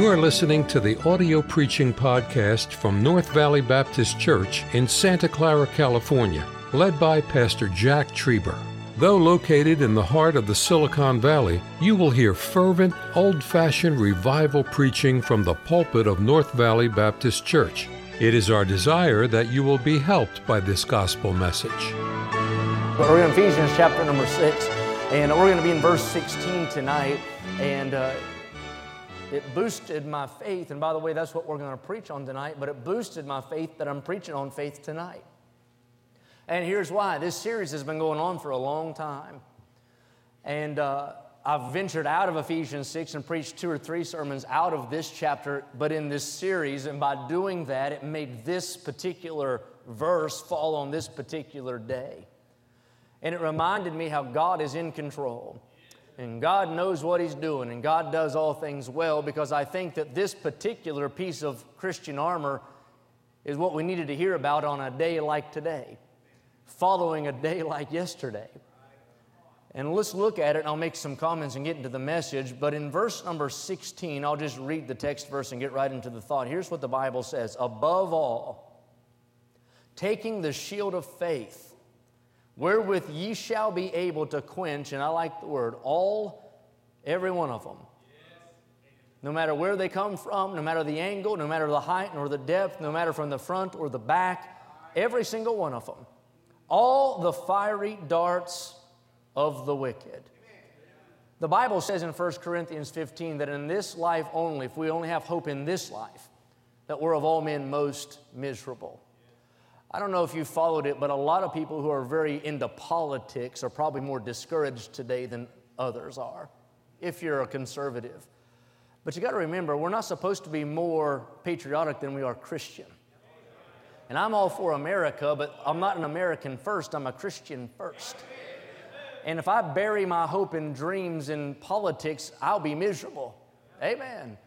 You are listening to the audio preaching podcast from North Valley Baptist Church in Santa Clara, California, led by Pastor Jack Trieber. Though located in the heart of the Silicon Valley, you will hear fervent, old fashioned revival preaching from the pulpit of North Valley Baptist Church. It is our desire that you will be helped by this gospel message. We're in Ephesians chapter number 6, and we're going to be in verse 16 tonight. And uh, it boosted my faith. And by the way, that's what we're going to preach on tonight, but it boosted my faith that I'm preaching on faith tonight. And here's why this series has been going on for a long time. And uh, I've ventured out of Ephesians 6 and preached two or three sermons out of this chapter, but in this series. And by doing that, it made this particular verse fall on this particular day. And it reminded me how God is in control. And God knows what He's doing, and God does all things well because I think that this particular piece of Christian armor is what we needed to hear about on a day like today, following a day like yesterday. And let's look at it, and I'll make some comments and get into the message. But in verse number 16, I'll just read the text verse and get right into the thought. Here's what the Bible says Above all, taking the shield of faith wherewith ye shall be able to quench, and I like the word, all, every one of them. No matter where they come from, no matter the angle, no matter the height nor the depth, no matter from the front or the back, every single one of them. All the fiery darts of the wicked. The Bible says in 1 Corinthians 15 that in this life only, if we only have hope in this life, that we're of all men most miserable. I don't know if you followed it, but a lot of people who are very into politics are probably more discouraged today than others are, if you're a conservative. But you got to remember, we're not supposed to be more patriotic than we are Christian. And I'm all for America, but I'm not an American first, I'm a Christian first. And if I bury my hope and dreams in politics, I'll be miserable. Amen.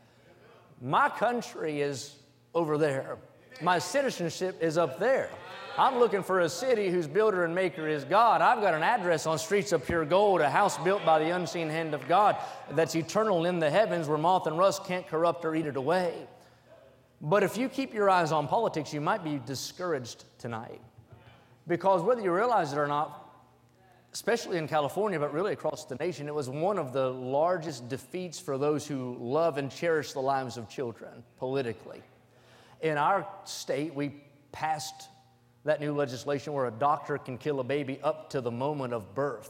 My country is over there. My citizenship is up there. I'm looking for a city whose builder and maker is God. I've got an address on streets of pure gold, a house built by the unseen hand of God that's eternal in the heavens where moth and rust can't corrupt or eat it away. But if you keep your eyes on politics, you might be discouraged tonight. Because whether you realize it or not, especially in California, but really across the nation, it was one of the largest defeats for those who love and cherish the lives of children politically in our state, we passed that new legislation where a doctor can kill a baby up to the moment of birth.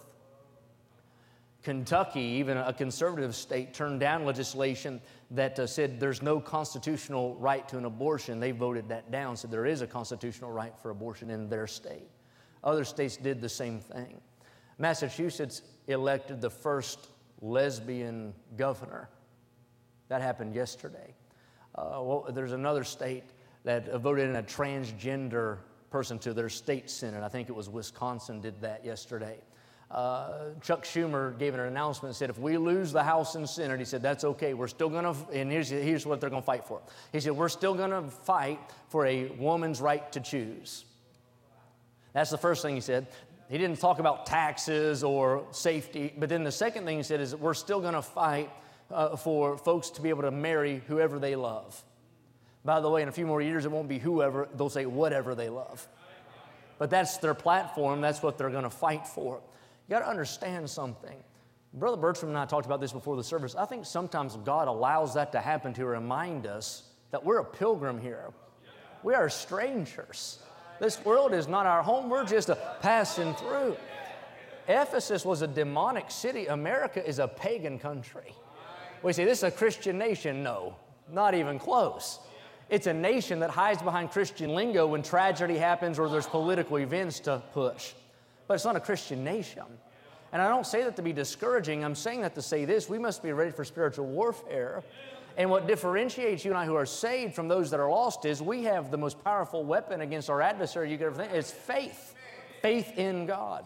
Kentucky, even a conservative state, turned down legislation that uh, said there's no constitutional right to an abortion. They voted that down, said there is a constitutional right for abortion in their state. Other states did the same thing. Massachusetts elected the first lesbian governor. That happened yesterday. Uh, well, there's another state that voted in a transgender person to their state senate. I think it was Wisconsin did that yesterday. Uh, Chuck Schumer gave an announcement and said, if we lose the House and Senate, he said, that's okay. We're still going to, and here's, here's what they're going to fight for. He said, we're still going to fight for a woman's right to choose. That's the first thing he said. He didn't talk about taxes or safety, but then the second thing he said is we're still going to fight uh, for folks to be able to marry whoever they love. By the way, in a few more years, it won't be whoever, they'll say whatever they love. But that's their platform, that's what they're to fight for. You got to understand something. Brother Bertram and I talked about this before the service. I think sometimes God allows that to happen to remind us that we're a pilgrim here. We are strangers. This world is not our home, we're just a passing through. Ephesus was a demonic city, America is a pagan country. We say, this is a Christian nation. No, not even close. It's a nation that hides behind Christian lingo when tragedy happens or there's political events to push. But it's not a Christian nation. And I don't say that to be discouraging. I'm saying that to say this we must be ready for spiritual warfare. And what differentiates you and I who are saved from those that are lost is we have the most powerful weapon against our adversary you could ever think. It's faith. Faith in God.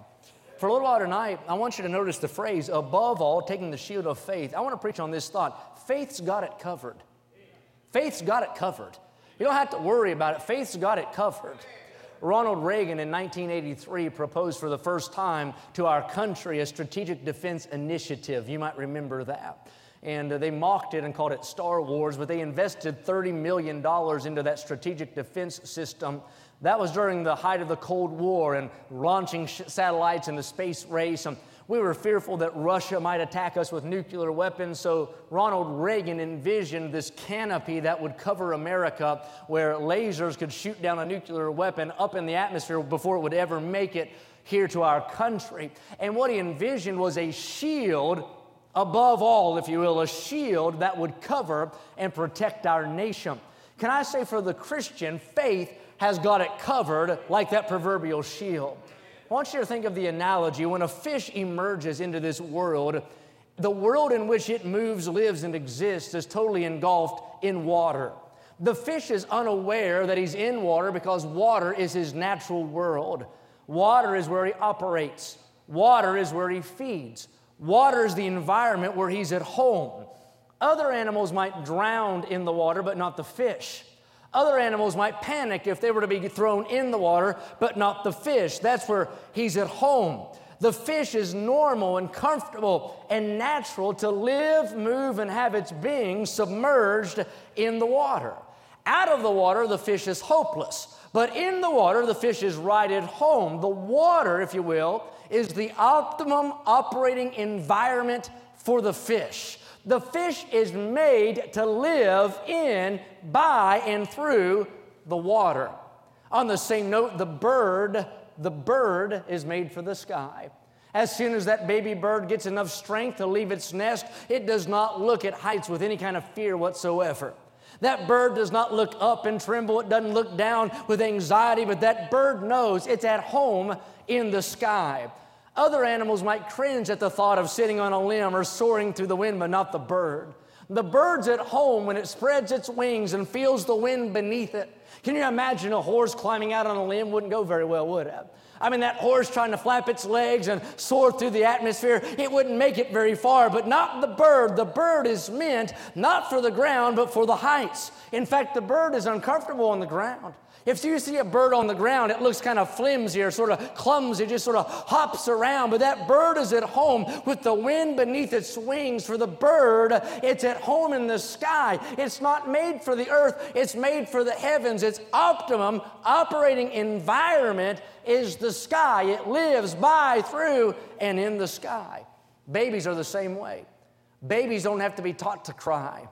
For a little while tonight, I want you to notice the phrase, above all, taking the shield of faith. I want to preach on this thought. Faith's got it covered. Faith's got it covered. You don't have to worry about it. Faith's got it covered. Ronald Reagan in 1983 proposed for the first time to our country a strategic defense initiative. You might remember that. And uh, they mocked it and called it Star Wars, but they invested $30 million into that strategic defense system. That was during the height of the Cold War and launching sh- satellites in the space race. And we were fearful that Russia might attack us with nuclear weapons, so Ronald Reagan envisioned this canopy that would cover America where lasers could shoot down a nuclear weapon up in the atmosphere before it would ever make it here to our country. And what he envisioned was a shield above all, if you will, a shield that would cover and protect our nation. Can I say for the Christian, faith has got it covered like that proverbial shield. I want you to think of the analogy when a fish emerges into this world, the world in which it moves, lives, and exists is totally engulfed in water. The fish is unaware that he's in water because water is his natural world. Water is where he operates, water is where he feeds, water is the environment where he's at home. Other animals might drown in the water, but not the fish. Other animals might panic if they were to be thrown in the water, but not the fish. That's where he's at home. The fish is normal and comfortable and natural to live, move, and have its being submerged in the water. Out of the water, the fish is hopeless. But in the water, the fish is right at home. The water, if you will, is the optimum operating environment for the fish. The fish is made to live in, by, and through the water. On the same note, the bird, the bird is made for the sky. As soon as that baby bird gets enough strength to leave its nest, it does not look at heights with any kind of fear whatsoever. That bird does not look up and tremble. It doesn't look down with anxiety, but that bird knows it's at home in the sky. Other animals might cringe at the thought of sitting on a limb or soaring through the wind, but not the bird. The bird's at home when it spreads its wings and feels the wind beneath it. Can you imagine a horse climbing out on a limb? Wouldn't go very well, would it? I mean, that horse trying to flap its legs and soar through the atmosphere, it wouldn't make it very far, but not the bird. The bird is meant not for the ground, but for the heights. In fact, the bird is uncomfortable on the ground. If you see a bird on the ground, it looks kind of flimsy or sort of clumsy, just sort of hops around. But that bird is at home with the wind beneath its wings. For the bird, it's at home in the sky. It's not made for the earth, it's made for the heavens. Its optimum operating environment is the sky. It lives by, through, and in the sky. Babies are the same way. Babies don't have to be taught to cry.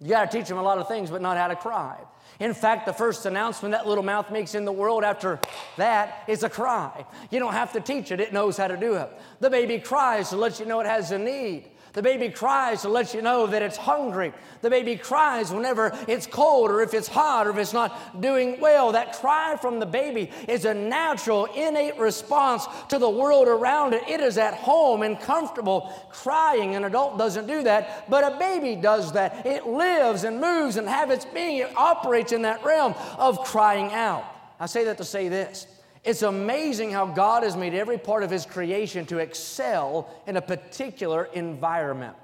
You got to teach them a lot of things, but not how to cry. In fact, the first announcement that little mouth makes in the world after that is a cry. You don't have to teach it, it knows how to do it. The baby cries to let you know it has a need. The baby cries to let you know that it's hungry. The baby cries whenever it's cold or if it's hot or if it's not doing well. That cry from the baby is a natural, innate response to the world around it. It is at home and comfortable crying. An adult doesn't do that, but a baby does that. It lives and moves and has its being. It operates in that realm of crying out. I say that to say this it's amazing how God has made every part of His creation to excel in a particular environment.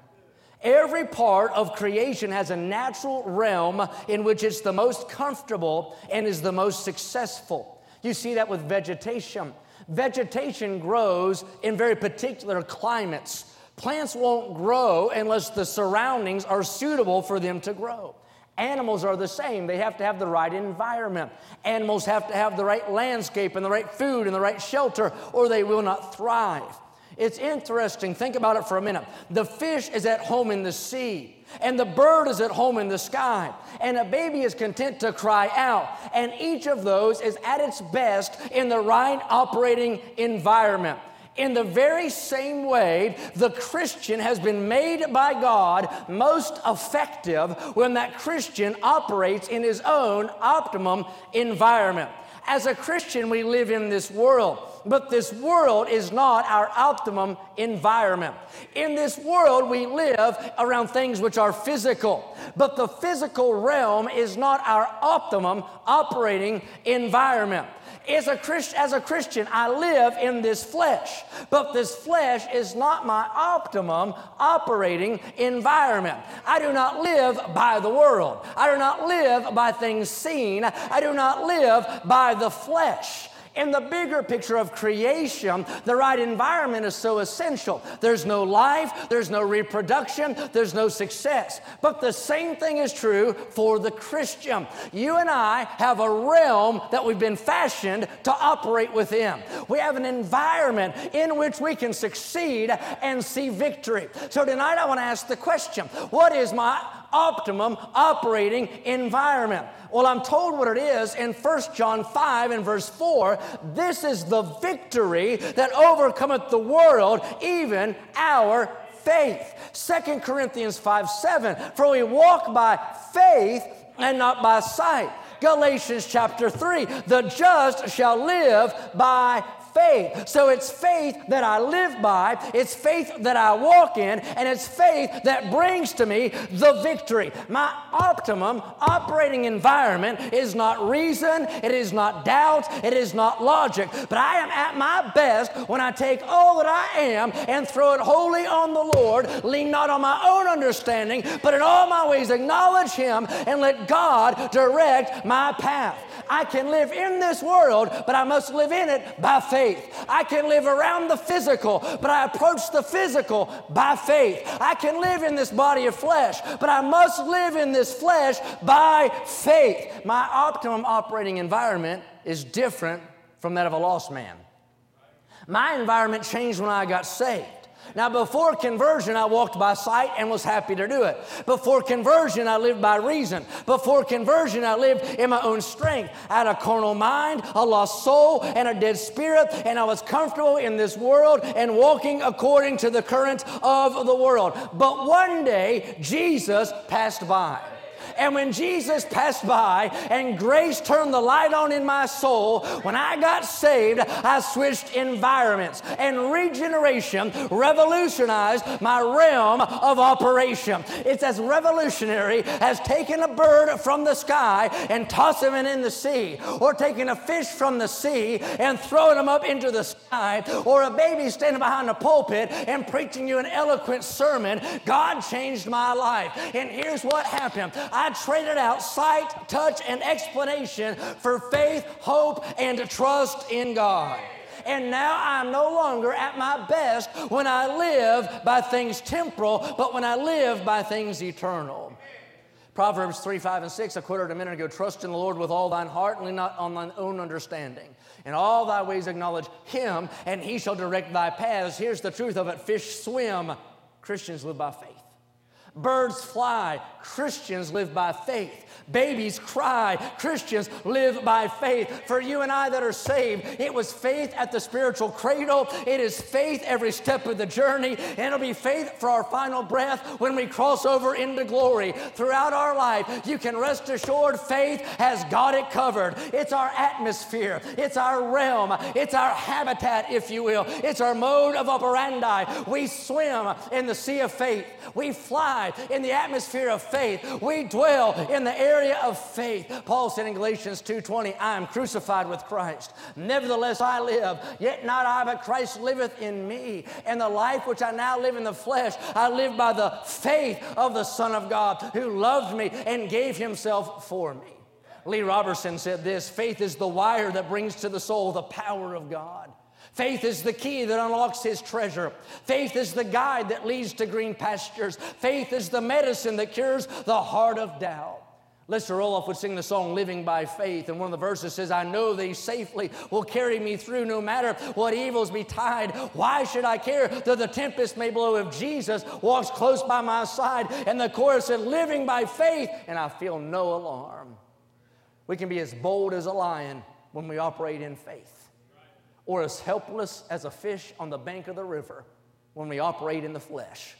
Every part of creation has a natural realm in which it's the most comfortable and is the most successful. You see that with vegetation. Vegetation grows in very particular climates. Plants won't grow unless the surroundings are suitable for them to grow. Animals are the same. They have to have the right environment. Animals have to have the right landscape and the right food and the right shelter, or they will not thrive. It's interesting. Think about it for a minute. The fish is at home in the sea, and the bird is at home in the sky, and a baby is content to cry out. And each of those is at its best in the right operating environment. In the very same way, the Christian has been made by God most effective when that Christian operates in his own optimum environment. As a Christian, we live in this world, but this world is not our optimum environment. In this world, we live around things which are physical, but the physical realm is not our optimum operating environment. As a, Christ, as a Christian, I live in this flesh, but this flesh is not my optimum operating environment. I do not live by the world. I do not live by things seen. I do not live by the flesh. In the bigger picture of creation, the right environment is so essential. There's no life, there's no reproduction, there's no success. But the same thing is true for the Christian. You and I have a realm that we've been fashioned to operate within. We have an environment in which we can succeed and see victory. So tonight I want to ask the question what is my optimum operating environment? Well, I'm told what it is in 1 John 5 and verse 4. This is the victory that overcometh the world, even our faith. 2 Corinthians 5 7. For we walk by faith and not by sight. Galatians chapter 3. The just shall live by faith. So it's faith that I live by, it's faith that I walk in, and it's faith that brings to me the victory. My optimum operating environment is not reason, it is not doubt, it is not logic, but I am at my best when I take all that I am and throw it wholly on the Lord, lean not on my own understanding, but in all my ways acknowledge Him and let God direct my path. I can live in this world, but I must live in it by faith. I can live around the physical, but I approach the physical by faith. I can live in this body of flesh, but I must live in this flesh by faith. My optimum operating environment is different from that of a lost man. My environment changed when I got saved. Now, before conversion, I walked by sight and was happy to do it. Before conversion, I lived by reason. Before conversion, I lived in my own strength. I had a carnal mind, a lost soul, and a dead spirit, and I was comfortable in this world and walking according to the current of the world. But one day, Jesus passed by. And when Jesus passed by and grace turned the light on in my soul, when I got saved, I switched environments. And regeneration revolutionized my realm of operation. It's as revolutionary as taking a bird from the sky and tossing it in the sea, or taking a fish from the sea and throwing them up into the sky, or a baby standing behind a pulpit and preaching you an eloquent sermon. God changed my life. And here's what happened. I I traded out sight, touch, and explanation for faith, hope, and trust in God. And now I'm no longer at my best when I live by things temporal, but when I live by things eternal. Proverbs 3, 5, and 6, I quoted a minute ago trust in the Lord with all thine heart and lean not on thine own understanding. In all thy ways acknowledge him, and he shall direct thy paths. Here's the truth of it fish swim, Christians live by faith. Birds fly, Christians live by faith. Babies cry. Christians live by faith. For you and I that are saved, it was faith at the spiritual cradle. It is faith every step of the journey. And it'll be faith for our final breath when we cross over into glory. Throughout our life, you can rest assured faith has got it covered. It's our atmosphere, it's our realm, it's our habitat, if you will. It's our mode of operandi. We swim in the sea of faith, we fly in the atmosphere of faith, we dwell in the area of faith. Paul said in Galatians 2:20, I am crucified with Christ. Nevertheless I live, yet not I, but Christ liveth in me. And the life which I now live in the flesh, I live by the faith of the Son of God who loved me and gave himself for me. Lee Roberson said this faith is the wire that brings to the soul the power of God. Faith is the key that unlocks his treasure. Faith is the guide that leads to green pastures. Faith is the medicine that cures the heart of doubt. Lester Roloff would sing the song Living by Faith, and one of the verses says, I know He safely will carry me through no matter what evils betide. Why should I care though the tempest may blow if Jesus walks close by my side? And the chorus said, Living by faith, and I feel no alarm. We can be as bold as a lion when we operate in faith, or as helpless as a fish on the bank of the river when we operate in the flesh.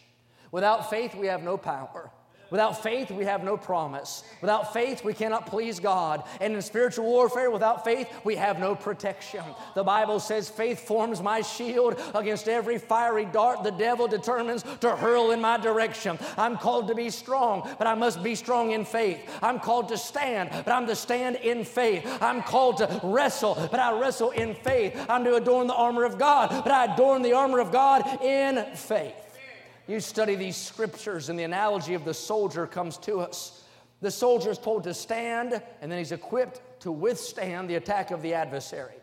Without faith, we have no power. Without faith, we have no promise. Without faith, we cannot please God. And in spiritual warfare, without faith, we have no protection. The Bible says, Faith forms my shield against every fiery dart the devil determines to hurl in my direction. I'm called to be strong, but I must be strong in faith. I'm called to stand, but I'm to stand in faith. I'm called to wrestle, but I wrestle in faith. I'm to adorn the armor of God, but I adorn the armor of God in faith. You study these scriptures, and the analogy of the soldier comes to us. The soldier is told to stand, and then he's equipped to withstand the attack of the adversary.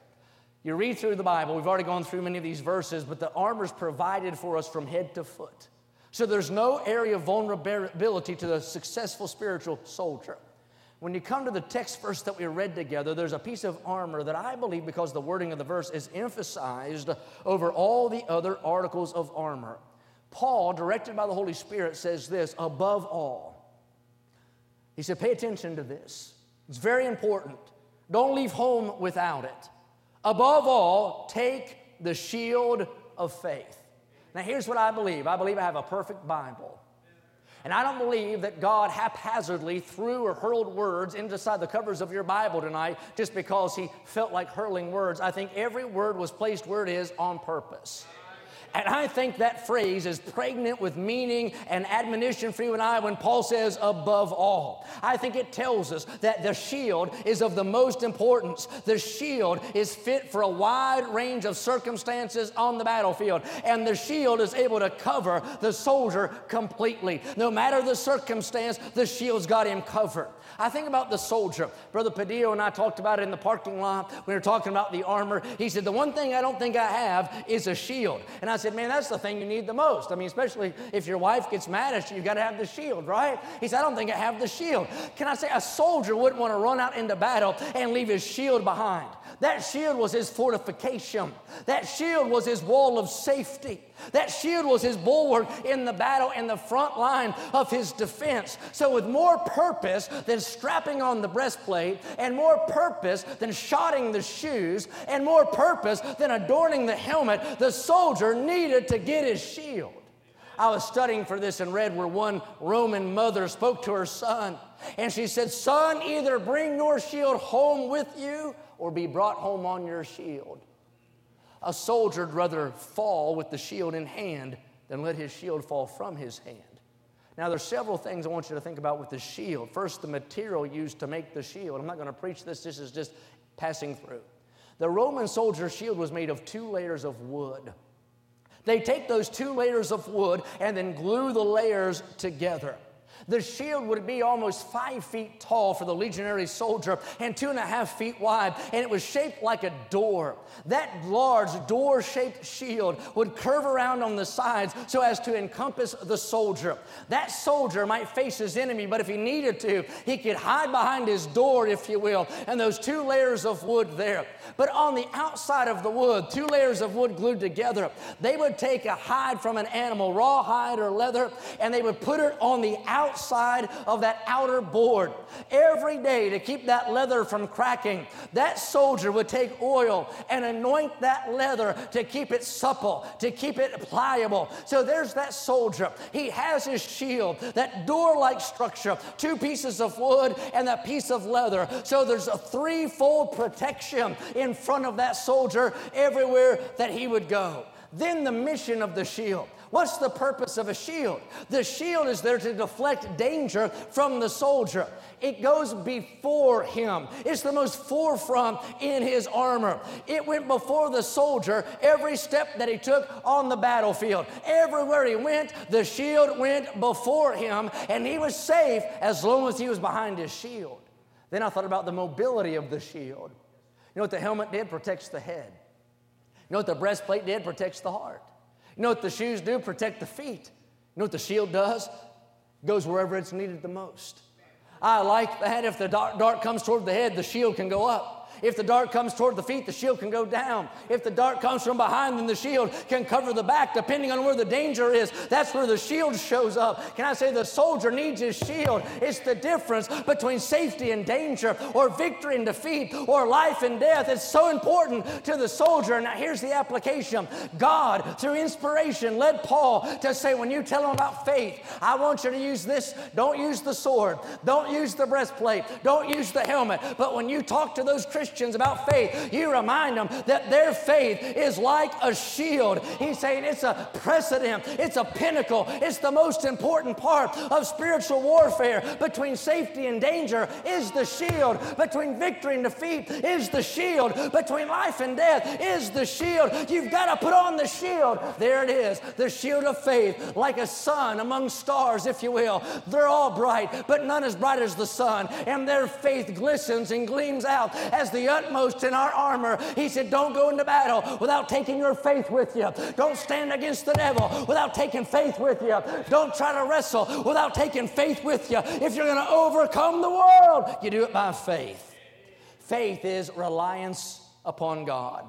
You read through the Bible, we've already gone through many of these verses, but the armor is provided for us from head to foot. So there's no area of vulnerability to the successful spiritual soldier. When you come to the text verse that we read together, there's a piece of armor that I believe, because the wording of the verse is emphasized over all the other articles of armor. Paul, directed by the Holy Spirit, says this above all. He said, Pay attention to this. It's very important. Don't leave home without it. Above all, take the shield of faith. Now, here's what I believe I believe I have a perfect Bible. And I don't believe that God haphazardly threw or hurled words inside the covers of your Bible tonight just because He felt like hurling words. I think every word was placed where it is on purpose. And I think that phrase is pregnant with meaning and admonition for you and I when Paul says, above all. I think it tells us that the shield is of the most importance. The shield is fit for a wide range of circumstances on the battlefield, and the shield is able to cover the soldier completely. No matter the circumstance, the shield's got him covered. I think about the soldier. Brother Padillo and I talked about it in the parking lot. We were talking about the armor. He said, The one thing I don't think I have is a shield. And I said, Man, that's the thing you need the most. I mean, especially if your wife gets mad at you, you got to have the shield, right? He said, I don't think I have the shield. Can I say, a soldier wouldn't want to run out into battle and leave his shield behind. That shield was his fortification, that shield was his wall of safety. That shield was his bulwark in the battle in the front line of his defense. So, with more purpose than strapping on the breastplate, and more purpose than shodding the shoes, and more purpose than adorning the helmet, the soldier needed to get his shield. I was studying for this and read where one Roman mother spoke to her son, and she said, Son, either bring your shield home with you or be brought home on your shield. A soldier would rather fall with the shield in hand than let his shield fall from his hand. Now, there's several things I want you to think about with the shield. First, the material used to make the shield. I'm not going to preach this, this is just passing through. The Roman soldier's shield was made of two layers of wood. They take those two layers of wood and then glue the layers together. The shield would be almost five feet tall for the legionary soldier and two and a half feet wide, and it was shaped like a door. That large door shaped shield would curve around on the sides so as to encompass the soldier. That soldier might face his enemy, but if he needed to, he could hide behind his door, if you will, and those two layers of wood there. But on the outside of the wood, two layers of wood glued together, they would take a hide from an animal, raw hide or leather, and they would put it on the outside of that outer board. Every day to keep that leather from cracking, that soldier would take oil and anoint that leather to keep it supple, to keep it pliable. So there's that soldier. He has his shield, that door like structure, two pieces of wood and that piece of leather. So there's a threefold protection in front of that soldier everywhere that he would go. Then the mission of the shield. What's the purpose of a shield? The shield is there to deflect danger from the soldier. It goes before him. It's the most forefront in his armor. It went before the soldier every step that he took on the battlefield. Everywhere he went, the shield went before him, and he was safe as long as he was behind his shield. Then I thought about the mobility of the shield. You know what the helmet did? Protects the head. You know what the breastplate did? Protects the heart. You know what the shoes do? Protect the feet. You know what the shield does? Goes wherever it's needed the most. I like that. If the dart, comes toward the head, the shield can go up. If the dart comes toward the feet, the shield can go down. If the dart comes from behind, then the shield can cover the back, depending on where the danger is. That's where the shield shows up. Can I say the soldier needs his shield? It's the difference between safety and danger, or victory and defeat, or life and death. It's so important to the soldier. Now, here's the application God, through inspiration, led Paul to say, when you tell him about faith, I want you to use this. Don't use the sword, don't use the breastplate, don't use the helmet. But when you talk to those Christians, Christians about faith, you remind them that their faith is like a shield. He's saying it's a precedent, it's a pinnacle, it's the most important part of spiritual warfare. Between safety and danger is the shield, between victory and defeat is the shield, between life and death is the shield. You've got to put on the shield. There it is, the shield of faith, like a sun among stars, if you will. They're all bright, but none as bright as the sun, and their faith glistens and gleams out as has the utmost in our armor. He said, Don't go into battle without taking your faith with you. Don't stand against the devil without taking faith with you. Don't try to wrestle without taking faith with you. If you're going to overcome the world, you do it by faith. Faith is reliance upon God.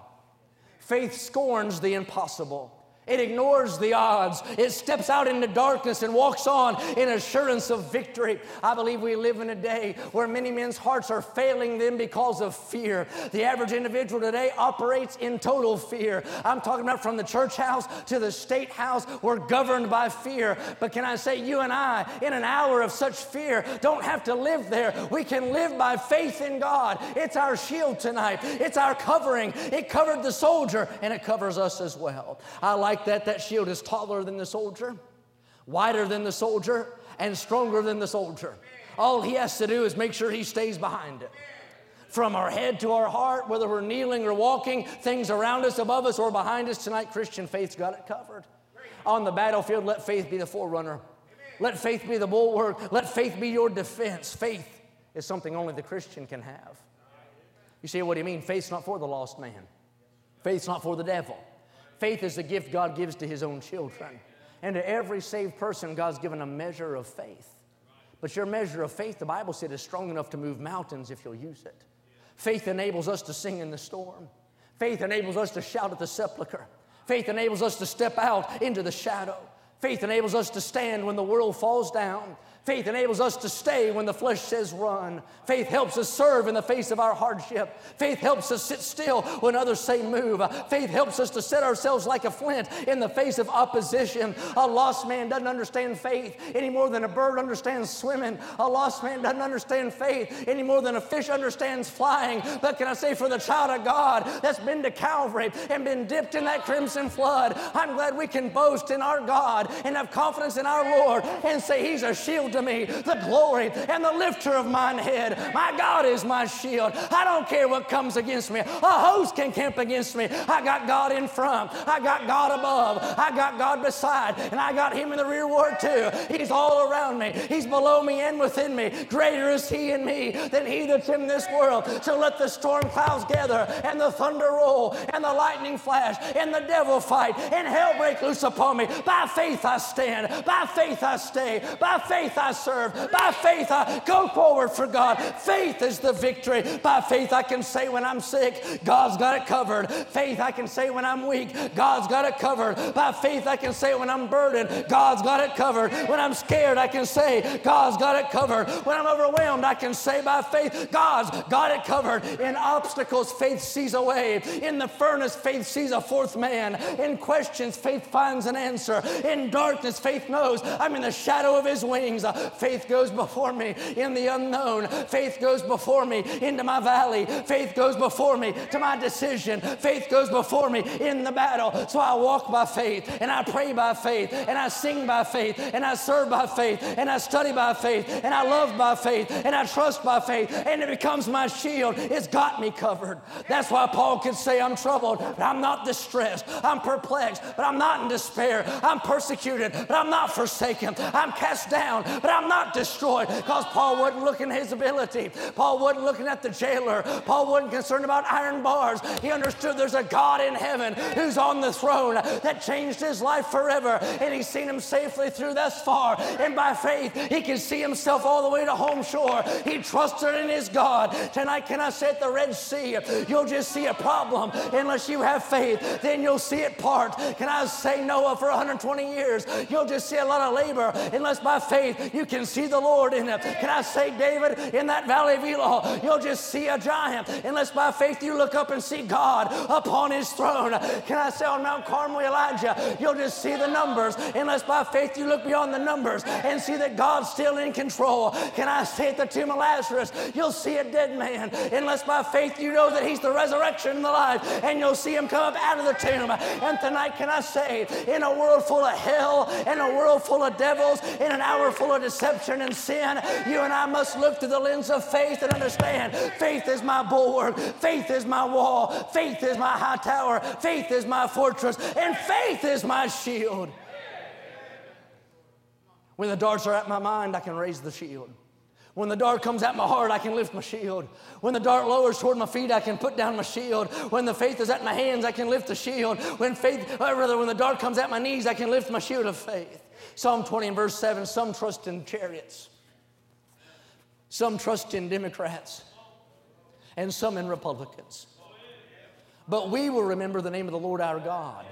Faith scorns the impossible. It ignores the odds. It steps out into darkness and walks on in assurance of victory. I believe we live in a day where many men's hearts are failing them because of fear. The average individual today operates in total fear. I'm talking about from the church house to the state house. We're governed by fear. But can I say, you and I, in an hour of such fear, don't have to live there. We can live by faith in God. It's our shield tonight, it's our covering. It covered the soldier and it covers us as well. I like like that, that shield is taller than the soldier, wider than the soldier, and stronger than the soldier. All he has to do is make sure he stays behind it. From our head to our heart, whether we're kneeling or walking, things around us, above us, or behind us tonight, Christian faith's got it covered. On the battlefield, let faith be the forerunner. Let faith be the bulwark. Let faith be your defense. Faith is something only the Christian can have. You see what do you mean? Faith's not for the lost man. Faith's not for the devil. Faith is the gift God gives to His own children. And to every saved person, God's given a measure of faith. But your measure of faith, the Bible said, is strong enough to move mountains if you'll use it. Faith enables us to sing in the storm. Faith enables us to shout at the sepulchre. Faith enables us to step out into the shadow. Faith enables us to stand when the world falls down. Faith enables us to stay when the flesh says run. Faith helps us serve in the face of our hardship. Faith helps us sit still when others say move. Faith helps us to set ourselves like a flint in the face of opposition. A lost man doesn't understand faith any more than a bird understands swimming. A lost man doesn't understand faith any more than a fish understands flying. But can I say, for the child of God that's been to Calvary and been dipped in that crimson flood, I'm glad we can boast in our God and have confidence in our Lord and say, He's a shield to me, the glory and the lifter of mine head. My God is my shield. I don't care what comes against me. A host can camp against me. I got God in front. I got God above. I got God beside. And I got Him in the rear ward too. He's all around me. He's below me and within me. Greater is He in me than He that's in this world. So let the storm clouds gather and the thunder roll and the lightning flash and the devil fight and hell break loose upon me. By faith I stand. By faith I stay. By faith serve. By faith, I go forward for God. Faith is the victory. By faith, I can say when I'm sick, God's got it covered. Faith, I can say when I'm weak, God's got it covered. By faith, I can say when I'm burdened, God's got it covered. When I'm scared, I can say, God's got it covered. When I'm overwhelmed, I can say by faith, God's got it covered. In obstacles, faith sees a way. In the furnace, faith sees a fourth man. In questions, faith finds an answer. In darkness, faith knows I'm in the shadow of his wings. Faith goes before me in the unknown. Faith goes before me into my valley. Faith goes before me to my decision. Faith goes before me in the battle. So I walk by faith and I pray by faith and I sing by faith and I serve by faith and I study by faith and I love by faith and I trust by faith and it becomes my shield. It's got me covered. That's why Paul could say, I'm troubled, but I'm not distressed. I'm perplexed, but I'm not in despair. I'm persecuted, but I'm not forsaken. I'm cast down, but I'm not destroyed because Paul wasn't looking at his ability. Paul wasn't looking at the jailer. Paul wasn't concerned about iron bars. He understood there's a God in heaven who's on the throne that changed his life forever. And he's seen him safely through thus far. And by faith, he can see himself all the way to home shore. He trusted in his God. Tonight, can I say at the Red Sea, you'll just see a problem unless you have faith. Then you'll see it part. Can I say Noah for 120 years? You'll just see a lot of labor unless by faith you can see the Lord in it. Can I say, David, in that valley of Elah, you'll just see a giant unless by faith you look up and see God upon his throne. Can I say on Mount Carmel, Elijah, you'll just see the numbers unless by faith you look beyond the numbers and see that God's still in control. Can I say at the tomb of Lazarus, you'll see a dead man unless by faith you know that he's the resurrection and the life and you'll see him come up out of the tomb. And tonight, can I say, in a world full of hell, in a world full of devils, in an hour full of deception and sin, you and I must look through the lens of faith and understand faith is my bulwark, faith is my wall, faith is my high tower, faith is my fortress, and faith is my shield. When the darts are at my mind, I can raise the shield. When the dart comes at my heart, I can lift my shield. When the dart lowers toward my feet, I can put down my shield. When the faith is at my hands, I can lift the shield. When faith, or rather, when the dart comes at my knees, I can lift my shield of faith. Psalm 20 and verse 7 some trust in chariots, some trust in Democrats, and some in Republicans. But we will remember the name of the Lord our God.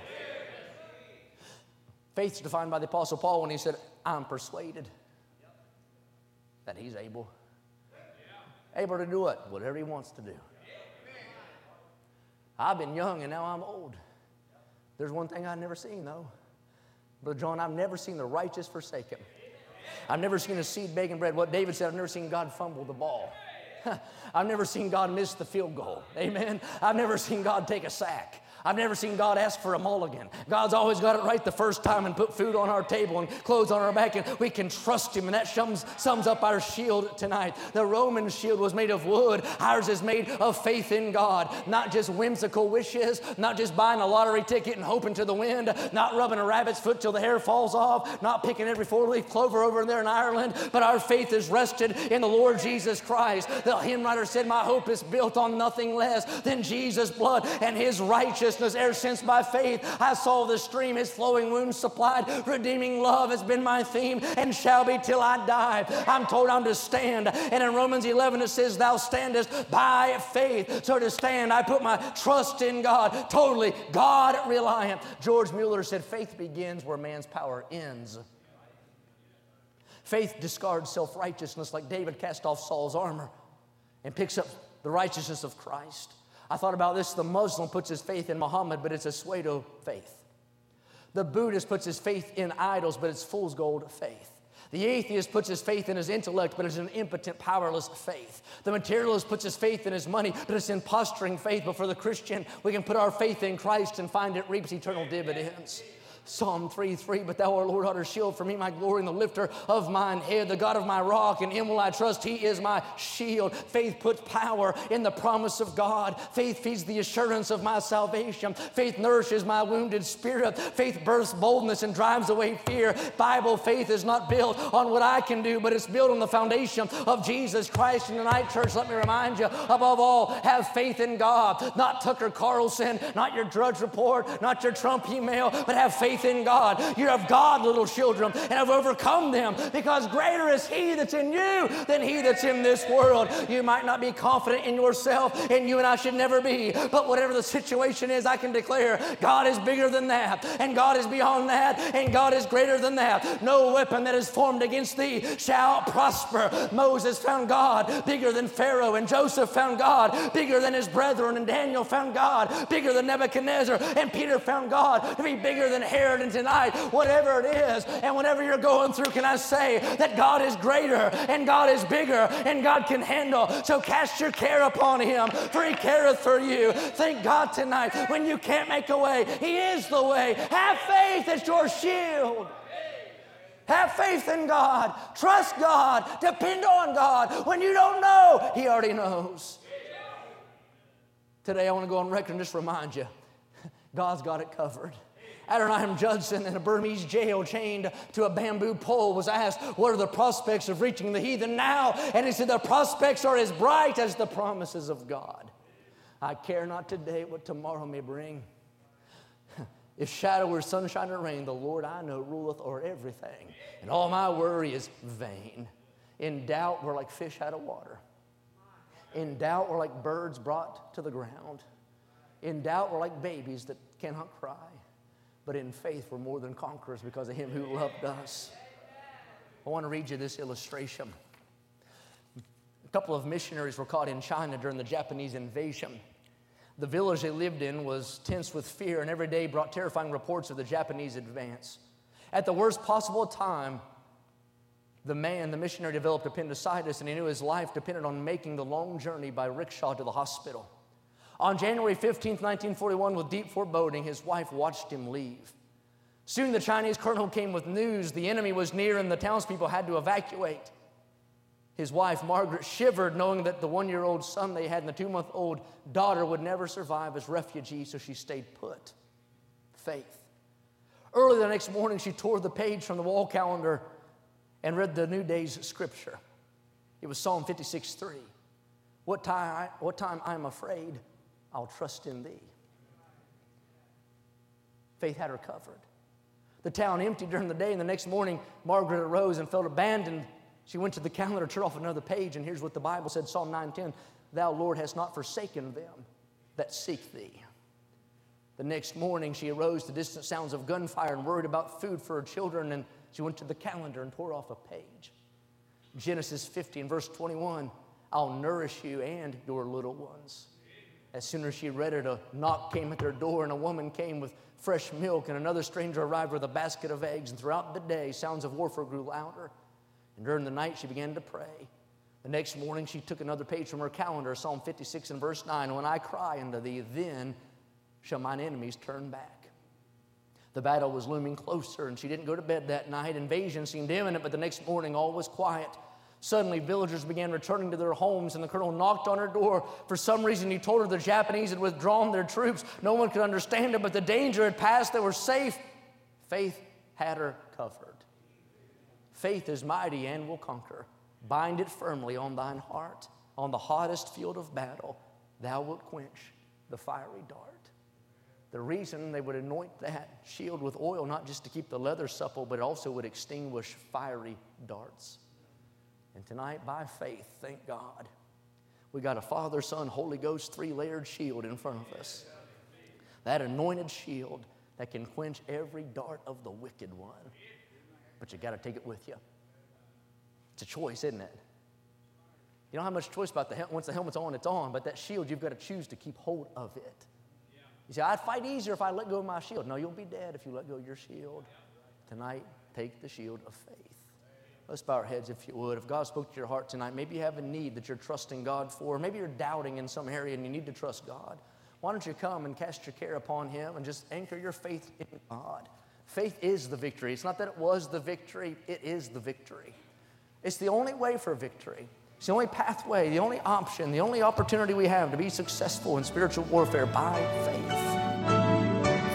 Faith is defined by the Apostle Paul when he said, I'm persuaded that he's able. Able to do it, whatever he wants to do. I've been young and now I'm old. There's one thing I've never seen though. Brother John, I've never seen the righteous forsaken. I've never seen a seed begging bread. What David said, I've never seen God fumble the ball. I've never seen God miss the field goal. Amen. I've never seen God take a sack. I've never seen God ask for a mulligan. God's always got it right the first time and put food on our table and clothes on our back, and we can trust Him. And that sums, sums up our shield tonight. The Roman shield was made of wood, ours is made of faith in God. Not just whimsical wishes, not just buying a lottery ticket and hoping to the wind, not rubbing a rabbit's foot till the hair falls off, not picking every four leaf clover over there in Ireland, but our faith is rested in the Lord Jesus Christ. The hymn writer said, My hope is built on nothing less than Jesus' blood and His righteousness righteousness. Ever since by faith I saw the stream, his flowing wounds supplied. Redeeming love has been my theme and shall be till I die. I'm told I'm to stand. And in Romans 11 it says, Thou standest by faith. So to stand, I put my trust in God, totally God reliant. George Mueller said, Faith begins where man's power ends. Faith discards self righteousness like David cast off Saul's armor and picks up the righteousness of Christ. I thought about this the Muslim puts his faith in Muhammad, but it's a pseudo faith. The Buddhist puts his faith in idols, but it's fool's gold faith. The atheist puts his faith in his intellect, but it's an impotent, powerless faith. The materialist puts his faith in his money, but it's in posturing faith. But for the Christian, we can put our faith in Christ and find it reaps eternal dividends. Psalm 3 3, but thou art Lord, a shield for me, my glory, and the lifter of mine head, the God of my rock, in him will I trust. He is my shield. Faith puts power in the promise of God. Faith feeds the assurance of my salvation. Faith nourishes my wounded spirit. Faith births boldness and drives away fear. Bible faith is not built on what I can do, but it's built on the foundation of Jesus Christ. In the night, church, let me remind you, above all, have faith in God. Not Tucker Carlson, not your Drudge Report, not your Trump email, but have faith faith in God. You're of God, little children, and have overcome them because greater is He that's in you than He that's in this world. You might not be confident in yourself, and you and I should never be, but whatever the situation is, I can declare God is bigger than that, and God is beyond that, and God is greater than that. No weapon that is formed against thee shall prosper. Moses found God bigger than Pharaoh, and Joseph found God bigger than his brethren, and Daniel found God bigger than Nebuchadnezzar, and Peter found God to be bigger than Herod and tonight, whatever it is, and whatever you're going through, can I say that God is greater and God is bigger and God can handle. So cast your care upon Him, for He careth for you. Thank God tonight when you can't make a way, He is the way. Have faith as your shield. Have faith in God. Trust God. Depend on God. When you don't know, He already knows. Today, I want to go on record and just remind you God's got it covered. Adoniram Judson in a Burmese jail chained to a bamboo pole was asked, What are the prospects of reaching the heathen now? And he said, The prospects are as bright as the promises of God. I care not today what tomorrow may bring. If shadow or sunshine or rain, the Lord I know ruleth o'er everything, and all my worry is vain. In doubt, we're like fish out of water. In doubt, we're like birds brought to the ground. In doubt, we're like babies that cannot cry but in faith we're more than conquerors because of him who loved us. I want to read you this illustration. A couple of missionaries were caught in China during the Japanese invasion. The village they lived in was tense with fear and every day brought terrifying reports of the Japanese advance. At the worst possible time, the man, the missionary, developed appendicitis and he knew his life depended on making the long journey by rickshaw to the hospital. On January 15, 1941, with deep foreboding, his wife watched him leave. Soon the Chinese colonel came with news the enemy was near and the townspeople had to evacuate. His wife, Margaret, shivered knowing that the one year old son they had and the two month old daughter would never survive as refugees, so she stayed put. Faith. Early the next morning, she tore the page from the wall calendar and read the new day's scripture. It was Psalm 56 3. What time, what time I am afraid, I'll trust in thee. Faith had her covered. The town emptied during the day, and the next morning, Margaret arose and felt abandoned. She went to the calendar, turned off another page, and here's what the Bible said Psalm 9:10 Thou, Lord, hast not forsaken them that seek thee. The next morning, she arose to distant sounds of gunfire and worried about food for her children, and she went to the calendar and tore off a page. Genesis 50 and verse 21 I'll nourish you and your little ones. As soon as she read it, a knock came at their door, and a woman came with fresh milk, and another stranger arrived with a basket of eggs. And throughout the day, sounds of warfare grew louder. And during the night, she began to pray. The next morning, she took another page from her calendar, Psalm 56 and verse 9 When I cry unto thee, then shall mine enemies turn back. The battle was looming closer, and she didn't go to bed that night. Invasion seemed imminent, but the next morning, all was quiet. Suddenly, villagers began returning to their homes, and the colonel knocked on her door. For some reason, he told her the Japanese had withdrawn their troops. No one could understand it, but the danger had passed. They were safe. Faith had her covered. Faith is mighty and will conquer. Bind it firmly on thine heart. On the hottest field of battle, thou wilt quench the fiery dart. The reason they would anoint that shield with oil, not just to keep the leather supple, but also would extinguish fiery darts. And tonight, by faith, thank God, we got a Father, Son, Holy Ghost three layered shield in front of us. That anointed shield that can quench every dart of the wicked one. But you got to take it with you. It's a choice, isn't it? You don't have much choice about the helmet. Once the helmet's on, it's on. But that shield, you've got to choose to keep hold of it. You say, I'd fight easier if I let go of my shield. No, you'll be dead if you let go of your shield. Tonight, take the shield of faith. Let's bow our heads if you would. If God spoke to your heart tonight, maybe you have a need that you're trusting God for. Maybe you're doubting in some area and you need to trust God. Why don't you come and cast your care upon Him and just anchor your faith in God? Faith is the victory. It's not that it was the victory, it is the victory. It's the only way for victory. It's the only pathway, the only option, the only opportunity we have to be successful in spiritual warfare by faith.